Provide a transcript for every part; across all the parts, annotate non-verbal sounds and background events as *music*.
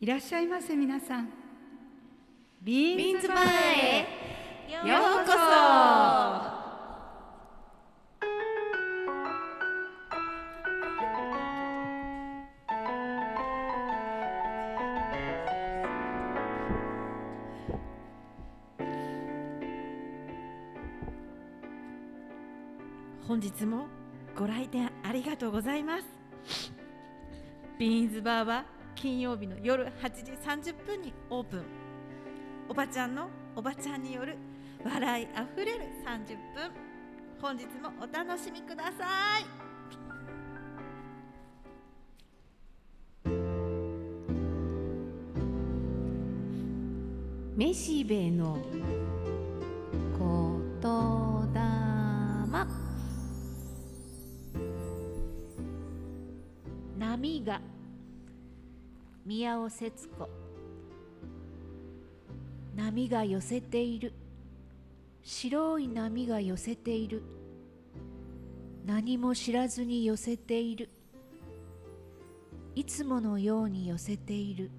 いらっしゃいませ皆さん。ビビーンズバーへ。ようこそ。本日もご来店ありがとうございます。ビーンズバーは金曜日の夜8時30分にオープン。おばちゃんのおばちゃんによる笑いあふれる30分。本日もお楽しみください。めしべのことだま。波が宮尾節子。波が寄せている。白い波が寄せている。何も知らずに寄せている。いつものように寄せている。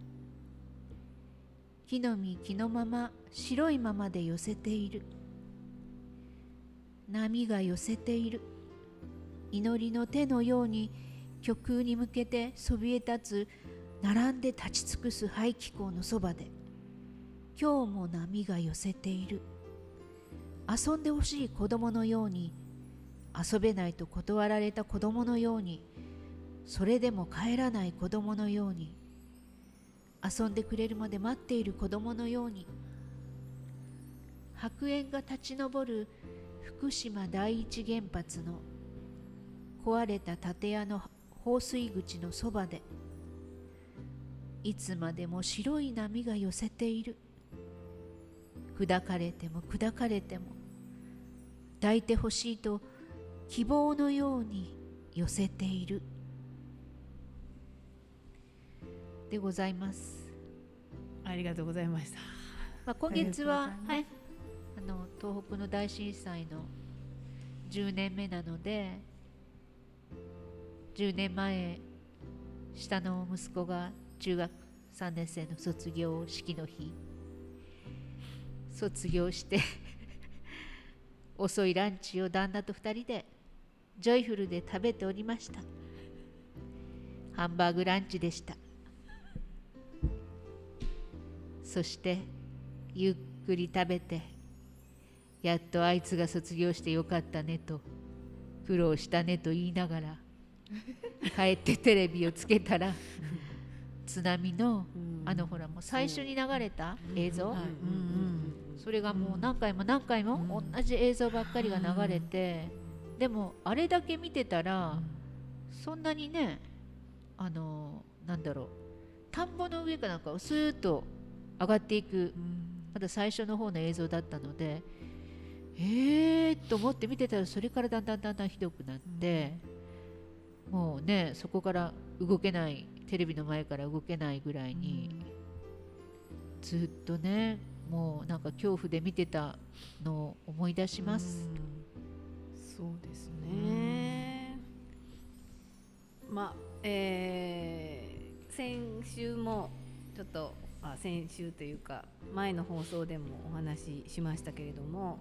木の実木のまま白いままで寄せている。波が寄せている。祈りの手のように極空に向けてそびえ立つ並んで立ち尽くす排気口のそばで今日も波が寄せている。遊んでほしい子供のように遊べないと断られた子供のようにそれでも帰らない子供のように遊んでくれるまで待っている子供のように白煙が立ち上る福島第一原発の壊れた建屋の放水口のそばでいつまでも白い波が寄せている。砕かれても砕かれても抱いてほしいと希望のように寄せている。でございます、ありがとうございました。まあ、今月ははい。あの東北の大震災の10年目なので10年前下の息子が中学3年生の卒業式の日。卒業して *laughs* 遅いランチを旦那と2人でジョイフルで食べておりました。ハンバーグランチでした。そしてゆっくり食べてやっとあいつが卒業してよかったねと苦労したねと言いながら帰ってテレビをつけたら *laughs* 津波のあのほらもう最初に流れた映像。それがもう何回も何回も同じ映像ばっかりが流れてでもあれだけ見てたらそんなにねあのなんだろう田んぼの上かなんかをスーッと上がっていくまだ最初の方の映像だったのでえーと思って見てたらそれからだんだんだんだんひどくなって、もうねそこから動けないテレビの前から動けないぐらいに、ずっとねもうなんか恐怖で見てたのを思い出します。そうですね。まあえー先週もちょっとあ先週というか前の放送でもお話ししましたけれども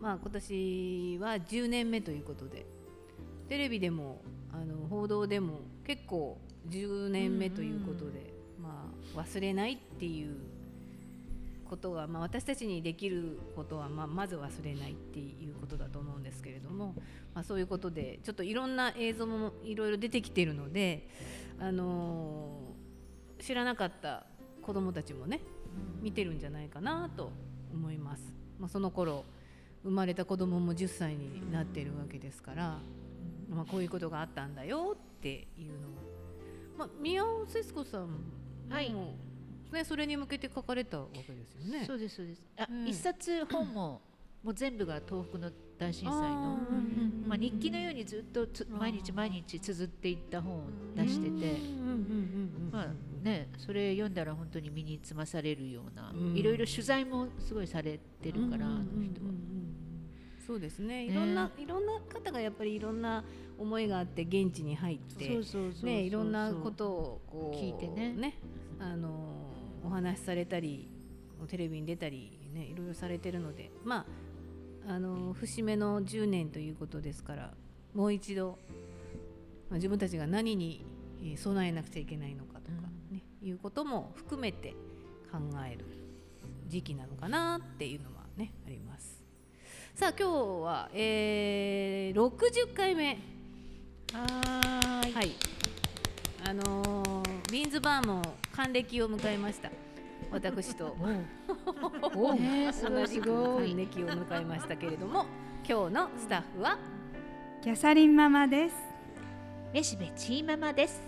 まあ今年は10年目ということでテレビでもあの報道でも結構10年目ということで、まあ忘れないっていうことが、まあ、私たちにできることは、まあ、まず忘れないっていうことだと思うんですけれども、まあ、そういうことでちょっといろんな映像もいろいろ出てきているので、あのー知らなかった子どもたちもね見てるんじゃないかなと思います。まあ、その頃生まれた子供も10歳になっているわけですから、まあ、こういうことがあったんだよっていうのを、まあ、宮尾節子さんも、はい。ね、それに向けて書かれたわけですよね。そうですそうです。あ、うん。一冊本も *clears throat* もう全部が東北の大震災のあまあ、日記のようにずっとつ毎日毎日綴っていった本を出してて、まあね、それ読んだら本当に身につまされるような、うん。いろいろ取材もすごいされてるから、あの人は。そうですね。いろんな、いろんな方がやっぱりいろんな思いがあって現地に入ってねいろんなことをこう聞いてね。あのお話しされたりテレビに出たりねいろいろされてるのでまああの節目の10年ということですからもう一度、まあ、自分たちが何にえー備えなくちゃいけないのかとか、ねいうことも含めて考える時期なのかなっていうのはねあります。さあ今日は、えー、60回目はーい。はい。あのービーンズバーも還暦を迎えました。私と。*laughs* おね *laughs* すごい還暦を迎えましたけれども、今日のスタッフは？キャサリンママです。めしべちーママです。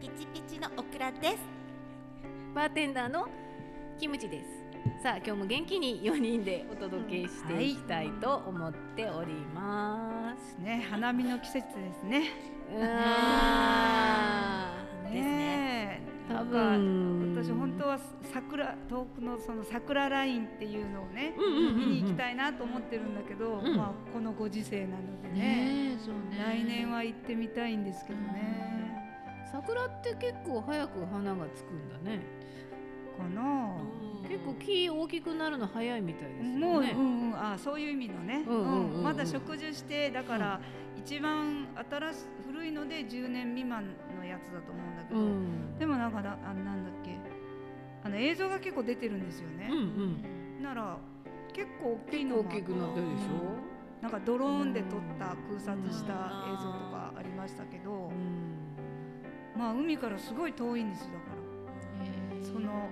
ピチピチのオクラです。バーテンダーのキムチです。さあ今日も元気に4人でお届けしていきたいと思っております。ね花見の季節ですね。うわー *laughs* ですね。えなんか分。私本当は桜遠くのその桜ラインっていうのをね、見に行きたいなと思ってるんだけど、うん。まあこのご時世なのでね。ねね。来年は行ってみたいんですけどね、桜って結構早く花がつくんだね。かな、結構木大きくなるの早いみたいですよね。もう、うんうん、あそういう意味のね、うんうんうんうん。まだ植樹してだから一番新し古いので10年未満のやつだと思うんだけど、うん。でもなんかなあなんだっけ。あの映像が結構出てるんですよね。うんう、ん。なら結構大きいのが。大きくなってるでしなんかドローンで撮った空撮した映像とかありましたけど。ょ。うん。まあ海からすごい遠いんですよだから。その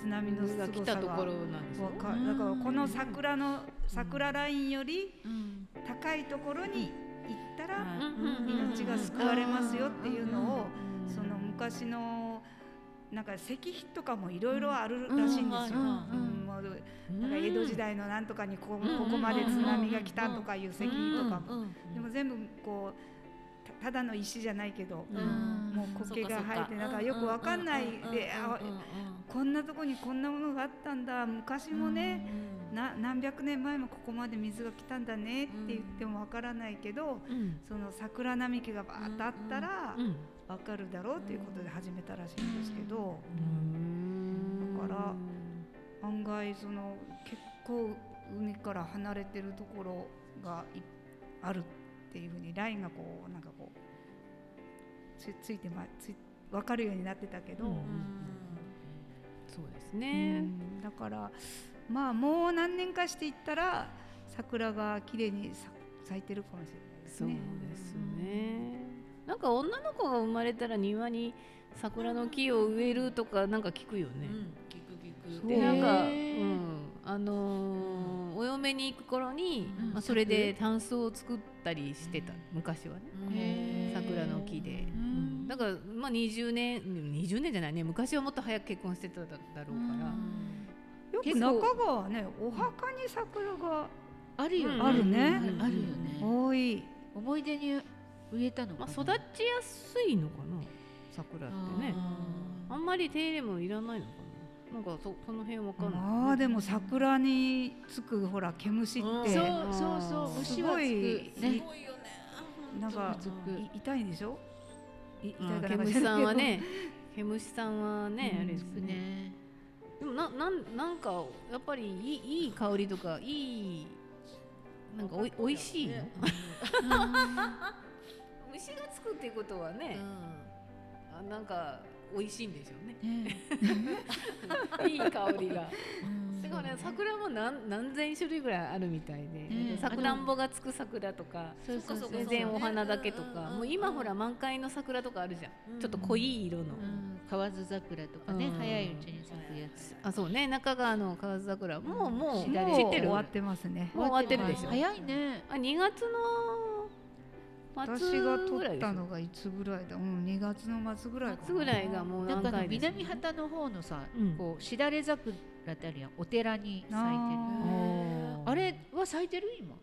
津波のすが来たところなんですだからこの桜の桜ラインよりうん。高いところに行ったらうん命が救われますよっていうのをうんその昔のなんか石碑とかもいろいろあるらしいんですよ。なんか江戸時代のなんとかにこうんこここまで津波が来たとかいう石碑とかも。うん。でも全部こうたただの石じゃないけどうん。もう苔が生えてなんかよくわかんないであこんなとこにこんなものがあったんだ。昔もねな何百年前もここまで水が来たんだねって言ってもわからないけどうん。その桜並木がバーッとあったらうんわかるだろうということで始めたらしいんですけど。うん。だから案外その結構海から離れてるところがいあるっていうふうにラインがこうなんかこうつついてまつい分かるようになってたけど、うんそうですうね。んだからまあもう何年かしていったら桜が綺麗にさ咲いてるかもしれないですそうね。ですね。なんか女の子が生まれたら庭に桜の木を植えるとかなんか聞くよね。うでなんか、うん、あのーお嫁に行く頃に、うん。まあ、それでタンスを作ったりしてた、昔はね。桜の木で、だからまあ20年20年じゃないね。昔はもっと早く結婚してただろうから、よく中川はねお墓に桜があるよね。うん。あるね。あるよね。多い。思い出に植えたのかまあ、な育ちやすいのかな桜ってね。あんまり手入れもいらないのかななんかそその辺わかんない、まあでも桜につくほら毛虫って。うん。そうそうそう。虫はつく。ね。なんかつくつく。い痛いんでしょ？い痛い毛虫さんはね毛虫さんはね、うん。あれですねね。でもななんなんかやっぱりいいいい香りとかいいなんかおいおいしいの、*laughs* 虫がつくっていうことはね、あなんか美味しいんでしょうね。ね。*laughs* いい香りが。うん。だからね。桜も何何千種類ぐらいあるみたいで、ね。さくらんぼがつく桜とか全然お花だけとか、もう今ほら満開の桜とかあるじゃん、ちょっと濃い色の、うん。河津桜とかねうん。早いうちに咲くやつ。あそうね。中川の河津桜もうもうしだれ知ってる終わってます。ね。もう終わってるでしょ。早いね。あ2月の私末が撮ぐらいでしょったのがいつぐらいだ？うん、2月の末ぐらいかな。末ぐらいがもうなんかあの何回です南畑の方のさうん。こうしだれ桜ってあるやん。お寺に咲いてるああれは咲いてる今？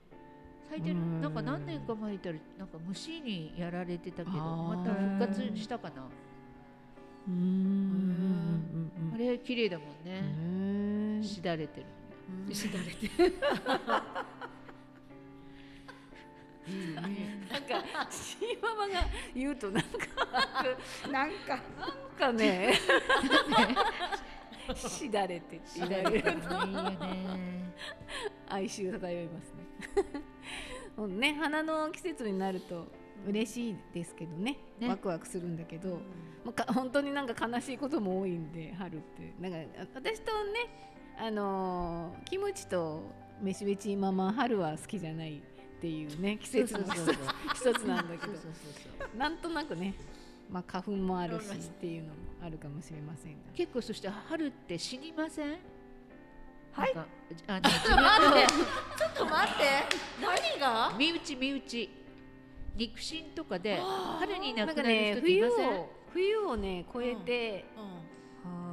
咲いてる？うん。なんか何年か前にいたらなんか虫にやられてたけどまた復活したかな？うーん。うん。あれ綺麗だもんうんね。うんしだれてる。しだれて。*laughs* なんかシーママが言うとなんかなんか。なんかね。しだれてって言われる哀愁漂いますね。もうね花の季節になると嬉しいですけどね。ね。ワクワクするんだけど、まあか本当になんか悲しいことも多いんで春って。なんかあ私とねあのーキムチとめしべちママ春は好きじゃないっていうね季節の一つ一つなんだけど。なんとなくね、まあ、花粉もあるしっていうのもあるかもしれませんが。結構そして春って死にません？はい。なんかあの自分でちょっと待って。何が？身内身内。肉親とかで春に亡くなるなんかね人ってい冬ません、を冬をね越えて、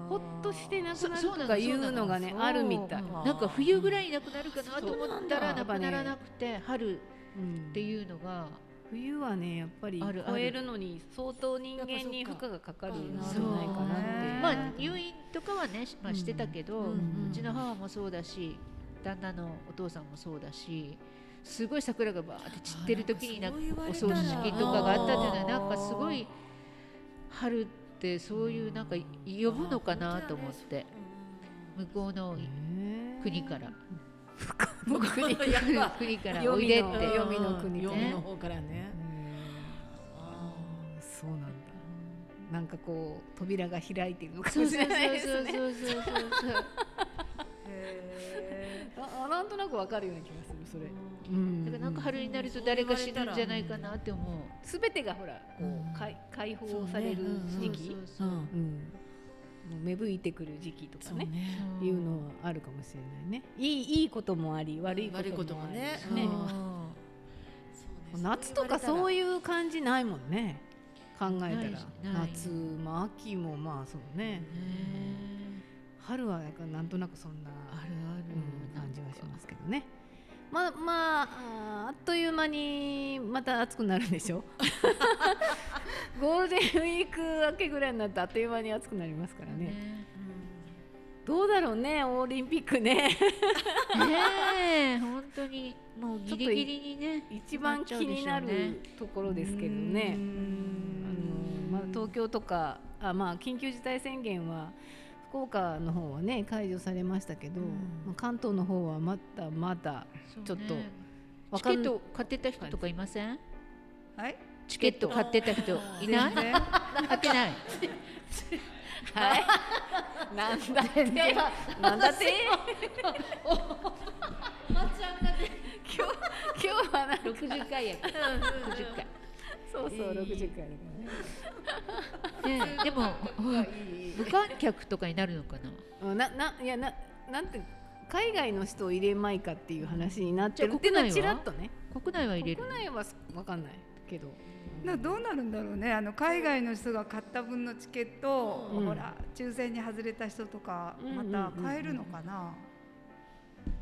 ほっとして亡くなるとかいうのがねあるみたい。なんか冬ぐらいに亡くなるかなと思ったらそう亡くならなくて春うんっていうのが冬はねやっぱりあるある。越えるのに相当人間に負荷がかかるんじゃないかなって。まあ入院とかはね、まあ、してたけど、ううんちの母もそうだし旦那のお父さんもそうだしすごい桜がバーって散ってる時になんかお葬式とかがあったっていうのはなんかすごい春ってそういうなんか呼ぶのかなと思って。向こうの国から。僕国やっぱ国から黄おいでって。泉の国の方からね。そうなんだ。なんかこう扉が開いているのかもしそうそうそうれないですそうね。そうそう。*laughs* そうあなんとなくわかるような気がするそれ。うん。だからなんか春になると誰か死ぬんじゃないかなって思う。すべてがほらこう解解放される時期。芽吹いてくる時期とかね。いうのはあるかもしれないね。いいいいこともあり悪い悪いこともあり。もね。ね。夏とかそういいう感じないもんね。考えたら。夏も秋もまあそうね。春はなんかなんとなくそんなあるある。うん感じはしますけどね。まあまああっという間にまた暑くなるんでしょ？*laughs* ゴールデンウィーク明けぐらいになってあっという間に暑くなりますからね。ね。どうだろうねオリンピックね。ねえ。*laughs* 本当にもうギリギリにね一番気になるところですけどね。あのまあ、東京とかあ、まあ、緊急事態宣言は福岡の方はね解除されましたけど、まあ、関東の方はまだまだちょっとわチケット買ってた人とかいません？はい。チケット買ってた人いない？買ってない。はい。なんだって。なんだって。*laughs* 今日今日はな60回やから60回そうそう60回だからね。*laughs* ねでも無観客とかになるのかな？うんなないやななんて海外の人を入れまいかっていう話になってじゃあるっていうのは国内は？ちらっとね。国内は入れる？国内はわかんないけど。などうなるんだろうね。あの海外の人が買った分のチケットを、うん。ほら抽選に外れた人とかうんまた買えるのかな、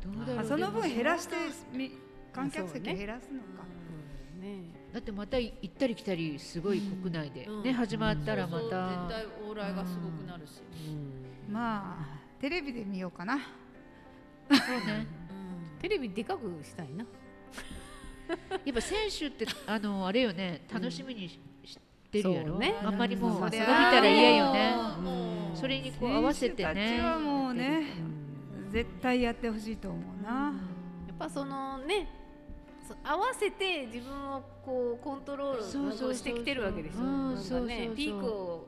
どうだろう。あその分減らしてみ観客席減らすのか、ねだってまた行ったり来たりすごい国内で。うん。ね始まったらま絶た対往来がすごくなるし。まあテレビで見ようかな。そうね。テレビでかくしたいな。*laughs* やっぱ選手ってあのあれよね。楽しみにししてるやろ、ね。あんまりもうそりゃたら嫌よね。うん。それにこう合わせて選手たねちはもうねうん。絶対やってほしいと思うな、やっぱそのねそ合わせて自分をこうコントロールしてきてるわけでしょうんなんかそうそうそう。ねピークを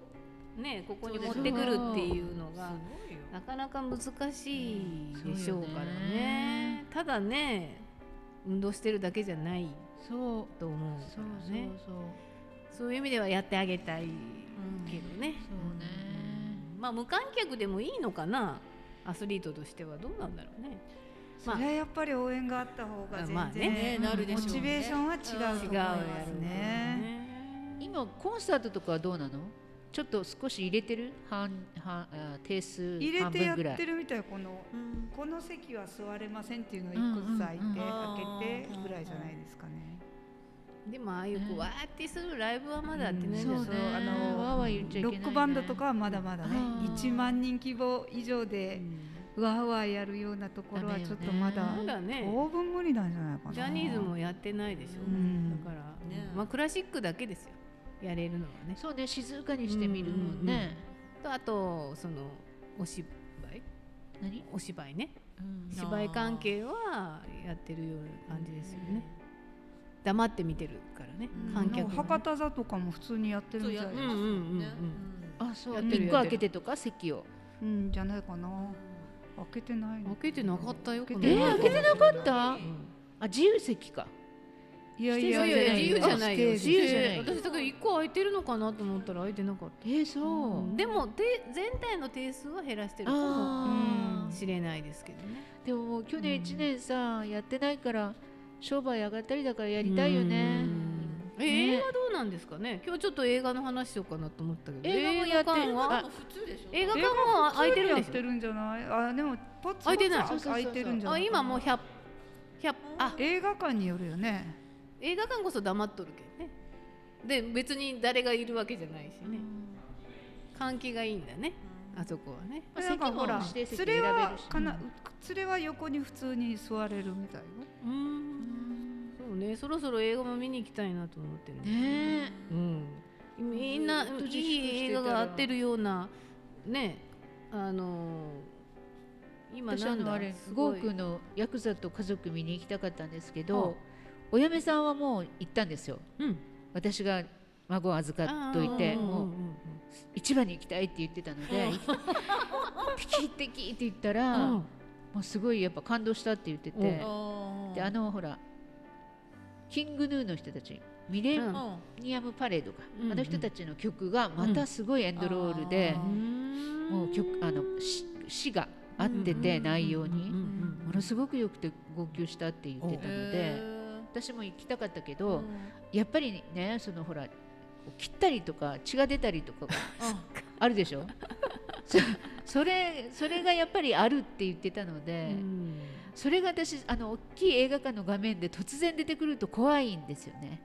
ねここに持ってくるっていうのがなかなか難しいでしょうからね。ただね運動してるだけじゃないそう。と思うからね。そうそういう意味ではやってあげたいけどね、そうね。まあ無観客でもいいのかなアスリートとしては。どうなんだろうねまあ。それはやっぱり応援があった方が全然、まあね。モチベーションは違うと思い違うやまするね。今コンサートとかはどうなの？ちょっと少し入れてる？半半あ定数入れ半分ぐらいてやってるみたいこのこの席は座れませんっていうのを一個ずつ開いてうん。うんうん開けてぐらいじゃないですかね。でもああいうこうわーってするライブはまだやってないん。そうね。あのロックバンドとかはまだまだね。うん。1万人規模以上でうわうわやるようなところはちょっとまだ当分無理なんじゃないかな。ジャニーズもやってないでしょ、う。ん。だから、ね。まあクラシックだけですよ。やれるのはね。そうね静かにしてみるもんね、とあとそのお芝居。何、お芝居ね。うん。芝居関係はやってるような感じですよね。黙って見てるからね。うん。観客博多座とかも普通にやってるみたいですうんうんうんうんね。あそうやって個開けてとか席をうんじゃないかな開けてないの？開けてなかったよえー開けてなかった？うん。あ自由席か。いやいいやいや自由じゃないよ。自由じゃない私だから一個空いてるのかなと思ったら空いてなかった。えー、そう、でもで全体の定数は減らしてるかもあしれないですけどね。ーでも去年1年さ、やってないから商売上がったりだからやりたいよね映画どうなんですかね。今日ちょっと映画の話しようかなと思ったけど。映画館は？あ普通でしょ。映画館も空いてるんやでしってるんじゃない？あでもポツ空いてない空いてるんじゃない今もう100 100あ。映画館によるよね。映画館こそ黙っとるけどね。で別に誰がいるわけじゃないしね。換気がいいんだね。あそこはね。まあなんかほら席も指定席選べ連れはるしかな連れは横に普通に座れるみたいよ。うんそうねそろそろ映画も見に行きたいなと思ってるんですねうん、みんないい映画が合ってるようなねあのー今私なんだあのあれすごくんのヤクザと家族見に行きたかったんですけどお嫁さんはもう行ったんですよ。うん。私が孫を預かっといてうんもう一番に行きたいって言ってたので敵敵 *laughs* って言ったら、うん。もうすごいやっぱ感動したって言ってて、うん。であのほらキングヌーの人たちミレうんニアムパレードか、うんあの人たちの曲がまたすごいエンドロールで、うんもう曲あの詩詩が合ってて、内容に、ものすごくよくて号泣したって言ってたので、私も行きたかったけど、やっぱりねそのほら切ったりとか血が出たりとかがあるでしょ？*laughs* そそれそれがやっぱりあるって言ってたので、うん。それが私あの大きい映画館の画面で突然出てくると怖いんですよね。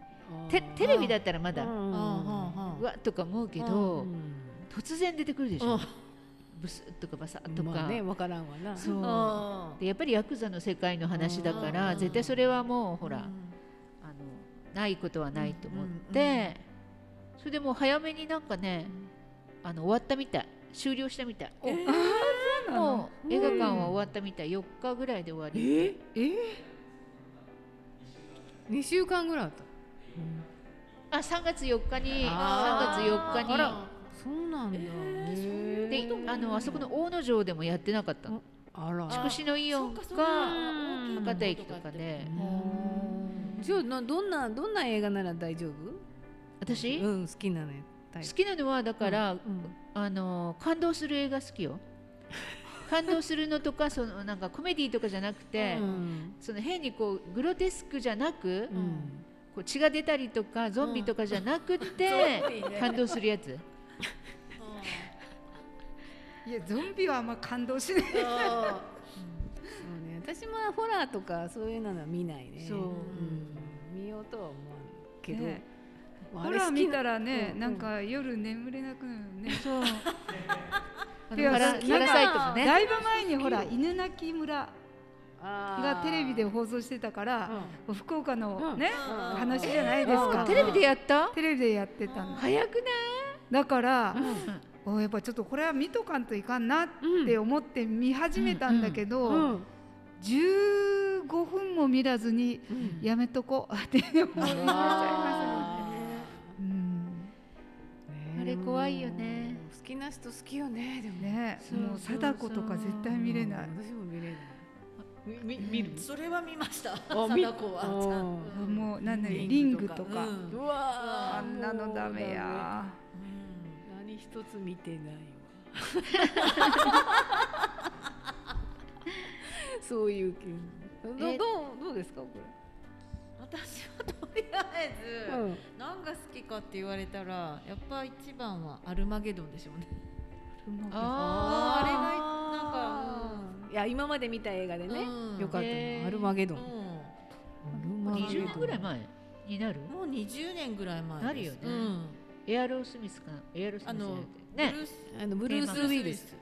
テテレビだったらまだ、うん。うわっとか思うけど、うん。突然出てくるでしょ、うん。ブスッとかバサッとか、まあねわからんわな。そう。あでやっぱりヤクザの世界の話だから、うん。絶対それはもうほら、あのないことはないと思って、それでもう早めになんかね、あの終わったみたい終了したみたい、もう映画館は終わったみたい。4日ぐらいで終わり、え二週間ぐらいあった。あ3月4日にあ3月4日に。あら。そうなんだ。へであのあそこの大野城でもやってなかったの。あら。筑紫のイオンかうん博多駅とかで。じゃあなどんなどんな映画なら大丈夫？私、うん好きなのよタイ好きなのはだから、うんあの感動する映画好きよ。*laughs* 感動するのとかそのなんかコメディとかじゃなくて、うん。その変にこうグロテスクじゃなく、うん。こう血が出たりとかゾンビとかじゃなくて、感動するやつ。いやゾンビはあんま感動しない。そう。ね。私もホラーとかそういうのは見ないね。そう。ん。見ようとは思わんけど。ね。まあホラー見たらね、うんなんか夜眠れなくなるよね。そう。*laughs* あいだいぶ前にほら犬鳴村がテレビで放送してたから、福岡のね、うん。話じゃないですか、テレビでやった？テレビでやってたの。早くないだから、おやっぱちょっとこれは見とかんといかんなって思って見始めたんだけど、うん。15分も見らずにやめとこう。って思いちゃいましたあれ怖いよね。好きな人好きよねでも。ねそうもう貞子とか絶対見れない。私も見れないみ見るそれは見ました。貞子は。ちゃん。ともうなんだリングとか、うわあんなのダメや。何一つ見てないわ。*laughs* そういう気分。どえどうどうですかこ私はとりあえず、れ、うん、何が好きかって言われたらやっぱ一番はアルマゲドンでしょうね。ああれがなんかいや今まで見た映画でね、うん。よかったの、へー。アルマゲドン、うアルマゲドン。20年ぐらい前になる？んもう20年ぐらい前です。なるよね。うん。エアロスミスかなエアロスミスね。ブルース。あのブルース・ウィルス。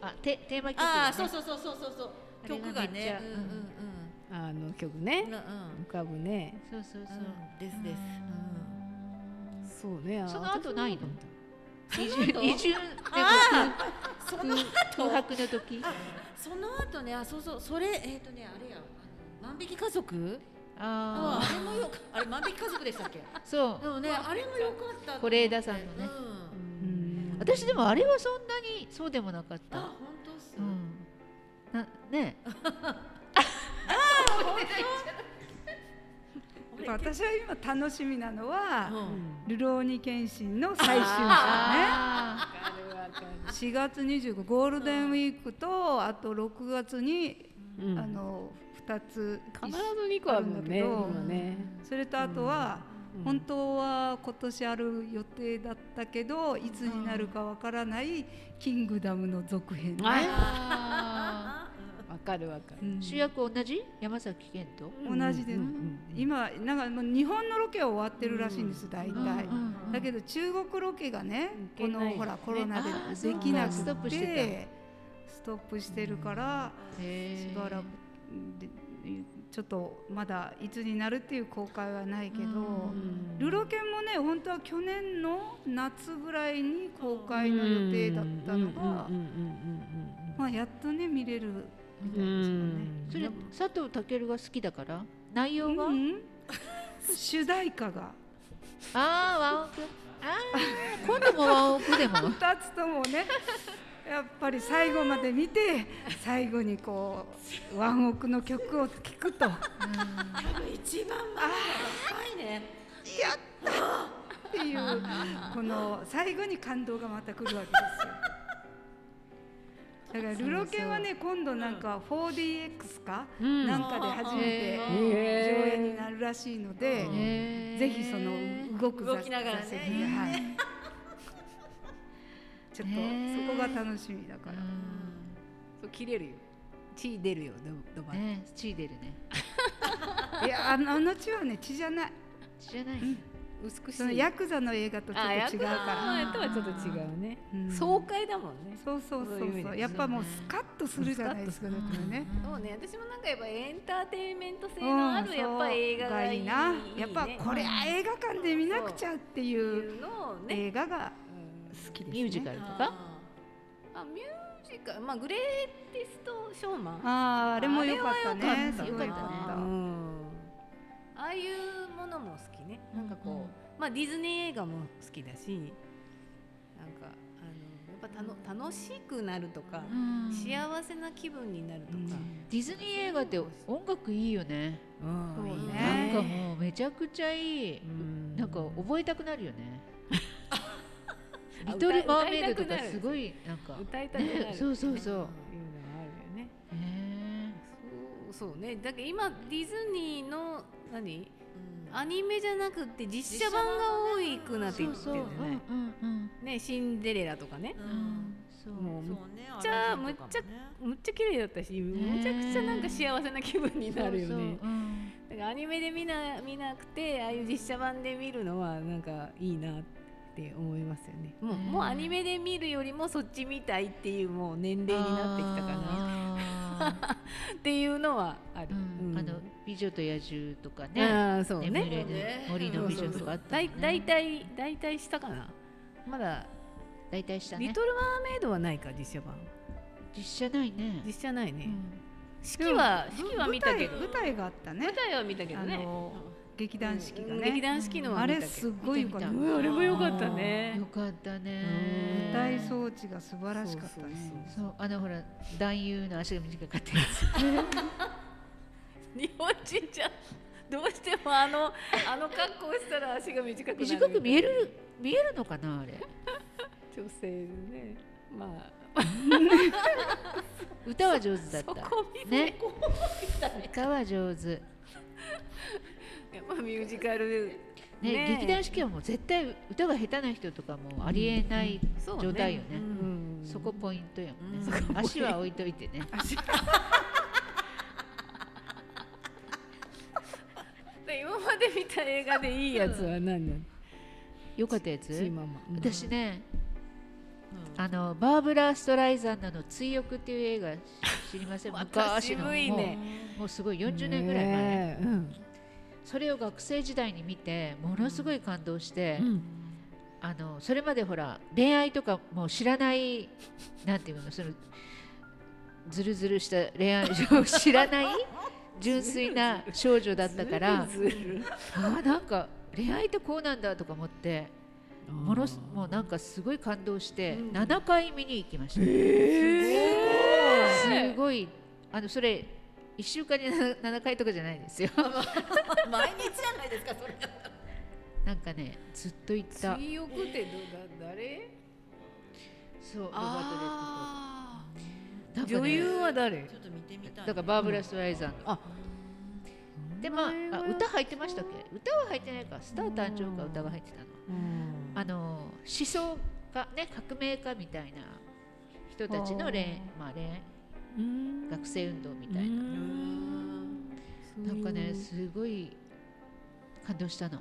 あテテーマ曲ああそうそうそうそうそう曲がめっちゃね。うん。うんあの曲ね。うんうん。浮かぶね。そうそうそう、うん。ですです。そうね。あその後ないの？その二後重二重であその空後白の時？あその後ね。あそうそう。それえっ、とねあれや。万引き家族？あああれもよあれ万引き家族でしたっけ？あそう。でもねあれもよかった是枝さんのね。うんうん。私でもあれはそんなにそうでもなかった。あ本当っす、うん。なね *laughs* *laughs* 私は今楽しみなのはうん「ルローニケンシン」の最終章ね。あ4月25ゴールデンウィークとあと6月に、うん。あの2つ必ず2個あるもんだけど今ね。それとあとは、うん。本当は今年ある予定だったけどいつになるかわからない「キングダム」の続編、ねかるわかる。うん。主役同じ？山崎賢人？同じで、うんうん今なんかもう日本のロケは終わってるらしいんです大体、うんうんだけど中国ロケがねこのほらコロナでできなくてストップしてストップしてるからしばらくでちょっとまだいつになるっていう公開はないけど、うんルロケンもね本当は去年の夏ぐらいに公開の予定だったのがまあやっとね見れるみたういですよね。ん。それ佐藤健が好きだから？内容が、うん *laughs* 主題歌が。ああワンオクああ今度もワンオクでも？2つともね。*laughs* やっぱり最後まで見て最後にこうワンオクの曲を聴くと。や一番まだ若いね。ったっていう。この最後に感動がまた来るわけですよ。だからルロケンはね今度なんか 4DX かうん。なんかで初めてへ上映になるらしいので、へー。ぜひその動く動きながらね。座席ではい。*laughs* ちょっとそこが楽しみだから。そう切れるよ。血出るよドドバ。うんね血出るね。*laughs* いやあのあの血はね血じゃない。血じゃない、薄くしそのヤクザの映画とちょっと違うから。あとはちょっと違うね。うん。爽快だもんね。そうそうそうそう。そういう意味で。やっぱもうスカッとするじゃないですかね。これね。そうね。私もなんかやっぱエンターテインメント性のあるやっぱ映画がいい,、な。やっぱこれは映画館で見なくちゃっていいうう。のをね、映画がうん好きですね。ミュージカルとか？あミュージカル。まあグレーテストショーマン。あああれも良かったね。ああいうものも好きね。なんかこう、まあディズニー映画も好きだしなんかあのやっぱたの楽しくなるとか、うん。幸せな気分になるとか、ディズニー映画って音楽いいよね。うん。そういいね。なんかもうめちゃくちゃいい。うん。なんか覚えたくなるよね。あリトル・マーメイドとかすごいなんか。歌いたくなる、ねそうそうそう。そうそうね。だけど今ディズニーの何？アニメじゃなくて実写版が多くなっていってるそうそう。うんねねシンデレラとかね。もうむっちゃアラジンとかもね。むっちゃ綺麗だったしむちゃくちゃなんか幸せな気分になるよそうそう。ねうん。だからアニメで見な見なくてああいう実写版で見るのはなんかいいなって思いますよね。もううん。もうアニメで見るよりもそっち見たいっていうもう年齢になってきたかな。な *laughs* っていうのはある、うん。うん。あの美女と野獣とかね。あーそうね。眠れる森の美女とかあったねだい大体大体したかな。まだ大体したね。リトル・マーメイドはないか実写版。実写ないね。実写ないね、うん。式は式は見たけど。舞台舞台があったね。舞。台は見たけどあねの劇団四季がうんね。劇団四季のはあれすごい良かった。うんあれも良かったね。よかったね。うん舞台装置が素晴らしかったね。そうあのほら男優の足が短かったや *laughs* 日本人じゃどうしてもあのあの格好したら足が短くなるつ短く見える見えるのかなあれ？女性ね。まあ。*laughs* 歌は上手だっそたこ見てね。歌は上手やっぱミュージカルねね。劇団四季はもう絶対歌が下手な人とかもありえない状態よね,、うん。そこポイントよね、うん。足は置いといてね。で今まで見た映画でいいやつは何？なのよかったやつ？チーママうん。私ねあのバーブラ・ストライザンドの「追憶」っていう映画知りません？*laughs* 昔のねもうもうすごい40年ぐらい前、ねえうんそれを学生時代に見てものすごい感動して、うん。あのそれまでほら恋愛とかもう知らないなんていうのそのずるずるした恋愛を *laughs* 知らない純粋な少女だったからあーなんか恋愛ってこうなんだとか思ってものすもうなんかすごい感動してうん。7回見に行きました、すごい。あのそれ1週間に 7, 7回とかじゃないですよ。*laughs* 毎日じゃないですかそれ。なんかねずっと行った。追憶ってどだ誰？そうロバート・レッド女優は誰？ちょっと見てみたいだからバーブラ・ストライザンド、あ。でまああ歌入ってましたっけ？歌は入ってないかスター誕生か歌が入ってたの。うん。あの思想家ね革命家みたいな人たちの恋,、まあ、恋うん学生運動みたいな、なんかねすごい感動したの。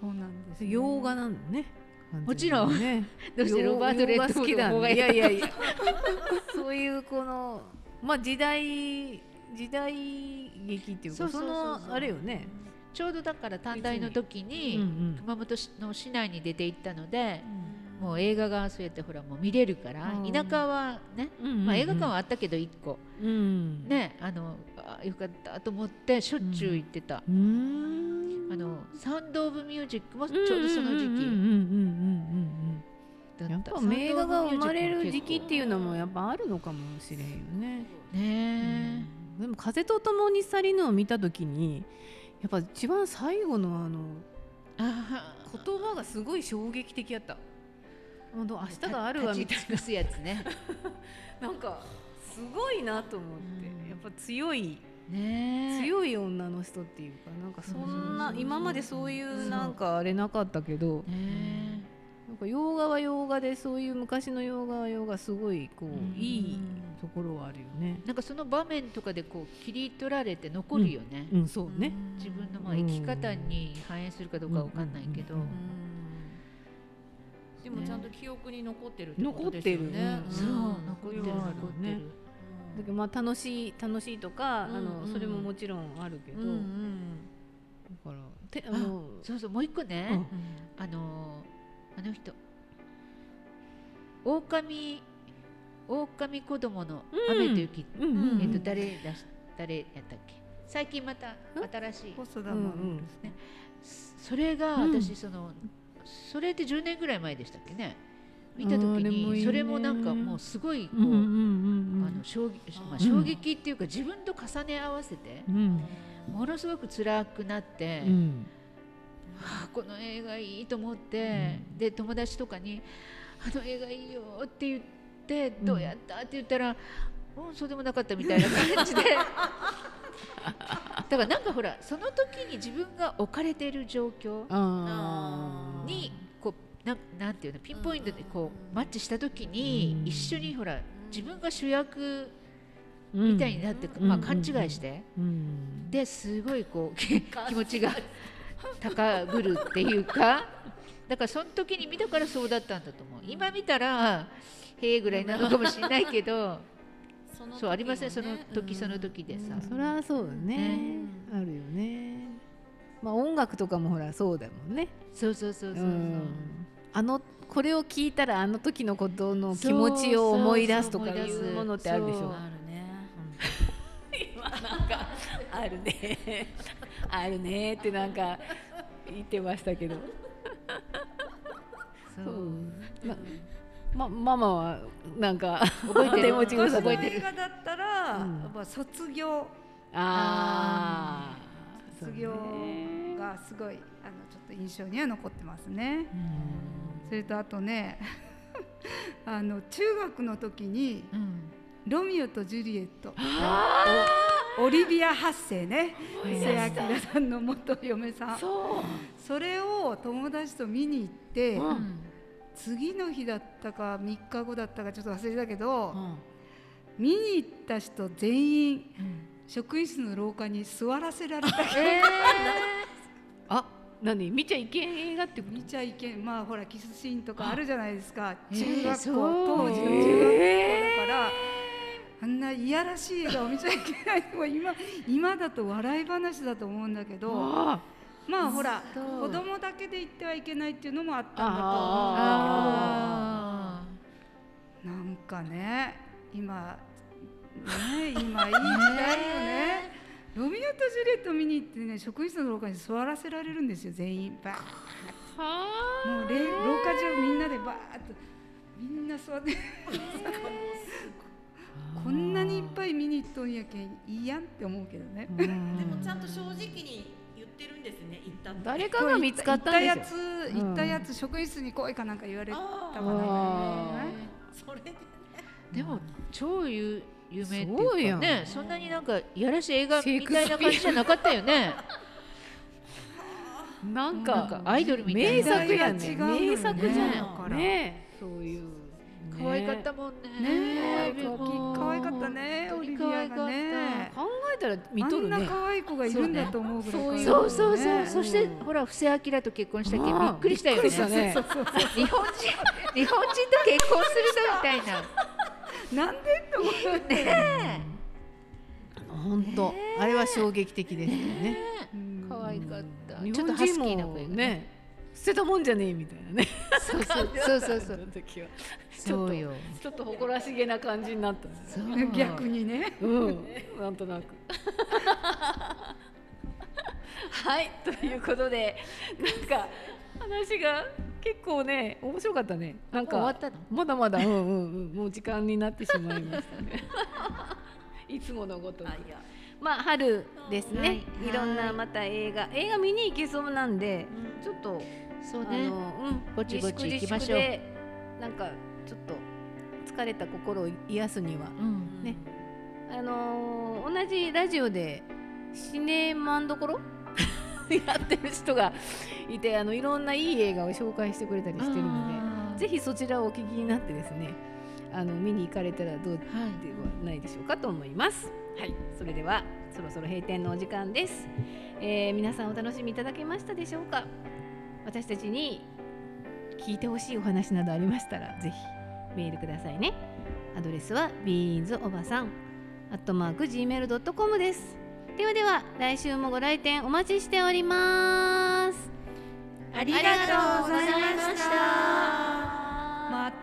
そうなんです、ね、洋画なのね。もちろん。ねどうしてロバート・レッドフォードの方がいやいやいや。そういうこのまあ時代時代劇っていうかそのあれよね。ちょうどだから短大の時に、うん熊本市の市内に出て行ったので、もう映画がそうやってほらもう見れるから、うん。田舎はね、うんまあ、映画館はあったけど1個、うん。ねあのあよかったと思ってしょっちゅう行ってた、うん。あのサウンド・オブ・ミュージックもちょうどその時期。やっぱ名画が生まれる時期っていうのもやっぱあるのかもしれんよね。ね。でも風と共に去りぬを見た時にやっぱ一番最後のあの言葉がすごい衝撃的やった。本当明日があるわみたい立ち尽くすやつね。な *laughs* なんかすごいなと思って、うん。やっぱ強い。ね。え強い女の人っていうかなんかそんなうん今までそういそううなんかあれなかったけどね。なんか洋画は洋画でそういう昔の洋画は洋画すごいこうん。ういいところはあるよね。なんかその場面とかでこう切り取られて残るよね、うん。そうね。自分のまあ生き方に反映するかどうかわかんないけど、でもちゃんと記憶に残ってるってことですよね。残ってる。そううん残ってる残ってる、ねだけどまあ楽しい楽しいとか、あうんうん。のそれももちろんあるけど、うんうん。だからてあのそうそうもう一個ね、あのーあの人。狼狼子供の雨と雪、うんうんうん。えっと誰だし誰やったっけ？最近また新しい。細田守ですね、それがうん。私その、それって10年ぐらい前でしたっけね？見た時にそれもなんかもうすごいこう、うんうんうんあの衝撃まあ、うん衝撃っていうか自分と重ね合わせてうん。ものすごく辛くなって、うん。はあこの映画いいと思って、で友達とかに「あの映画いいよ」って言って「どうやった?」って言ったら「うんそうでもなかった」みたいな感じで *laughs* だからなんかほらその時に自分が置かれている状況にこうなんなんていうのピンポイントでこうマッチした時にうん。一緒にほら自分が主役うんみたいになって、うん。まあ、勘違いして、うん。ですごいこう気気持ちが高ぶるっていうか *laughs* だからその時に見たからそうだったんだと思う。今見たらへえぐらいなのかもしれないけどその時そうありません。そのね時その時でさ、それはそうだね。ね。あるよね。まあ音楽とかもほらそうだもんね。そうそうそうそうそう、うん。あのこれを聞いたらあの時のことの気持ちを思い出すとかいそうものってあるでしょ。あるね。今なんかあるね。*laughs* あるね。ってなんか言ってましたけど。そう。ままママはなんか覚えてる。覚えてる映画だったら、うん。やっぱ卒業。ああ卒業がすごいあのちょっと印象には残ってますね。それとあとね *laughs* あの中学の時にうん「ロミオとジュリエット」おオリビア八世ね。布施明さんの元嫁さん。それを友達と見に行って、うん次の日だったか3日後だったかちょっと忘れたけど、うん。見に行った人全員職員室の廊下に座らせられたえあ何？見ちゃいけん映画って見ちゃいけん。まあほらキスシーンとかあ。るじゃないですか。えー中学校、そう。当時の中学校だから、あんないやらしい映画を見ちゃいけないのは今今だと笑い話だと思うんだけど。あまあほら子供だけで行ってはいけないっていうのもあったんだと思あうんだけどなんかね今ね今いい時代よね。ロミオとジュリエット見に行ってね職員室の廊下に座らせられるんですよ全員。バーッ。はもうれ廊下中みんなでバーッとみんな座って。こんなにいっぱい見に行っとんやけんいいやんって思うけどね。うん。でもちゃんと正直に言ってるんですね言った誰かが見つかったんでしょ行ったやつ行ったやつ職員室に来いかなんか言われたかあな。あそれで。ねーでも超有有名ってそうやんいうかねそんなになんかいやらしい映画みたいな感じじゃなかったよね。な *laughs* んなんかかアイドルみたい名な作やね名作じゃだからん。ね。そういう可愛かったもんね。ねね。考えたら見あんなとるね。可愛い子がいるんだと思うぐらい可愛いそうそうそう、ねそしてうんほら布施明と結婚したっけびああっくりしたよね。ね。日本人日本人と結婚するのみたいな。*laughs* なんでって思うね。本当。あれは衝撃的ですよね。うん。可愛かった。日ちょっとハスキーな声がもね捨てたもんじゃねえみたいなねそうそうそうそうそうそうよちょっと誇らしげな感じになった逆にね。うん、なんとなく。*laughs* はい、ということで、なんか話が結構ね、面白かったね。なんかもう終わったの？まだまだ、うんうんうん、もう時間になってしまいましたね。*laughs* いつものごとく。まあ春ですね、はい。い、ろんなまた映画、映画見に行けそうなんで、うん。ちょっと、そうね。あの、うん、ぼちぼち行きましょう。なんかちょっと疲れた心を癒すには。うん。ね。あのー同じラジオでシネマンどころ？*laughs* やってる人がいてあのいろんないい映画を紹介してくれたりしてるのでぜひそちらをお聞きになってですねあの見に行かれたらどうではいはないでしょうかと思います。はい、それではそろそろ閉店のお時間です、えー皆さんお楽しみいただけましたでしょうか？私たちに聞いてほしいお話などありましたらぜひメールくださいね。アドレスは beans おばさんアットマーク gmail.com です。ではでは来週もご来店お待ちしております。ありがとうございました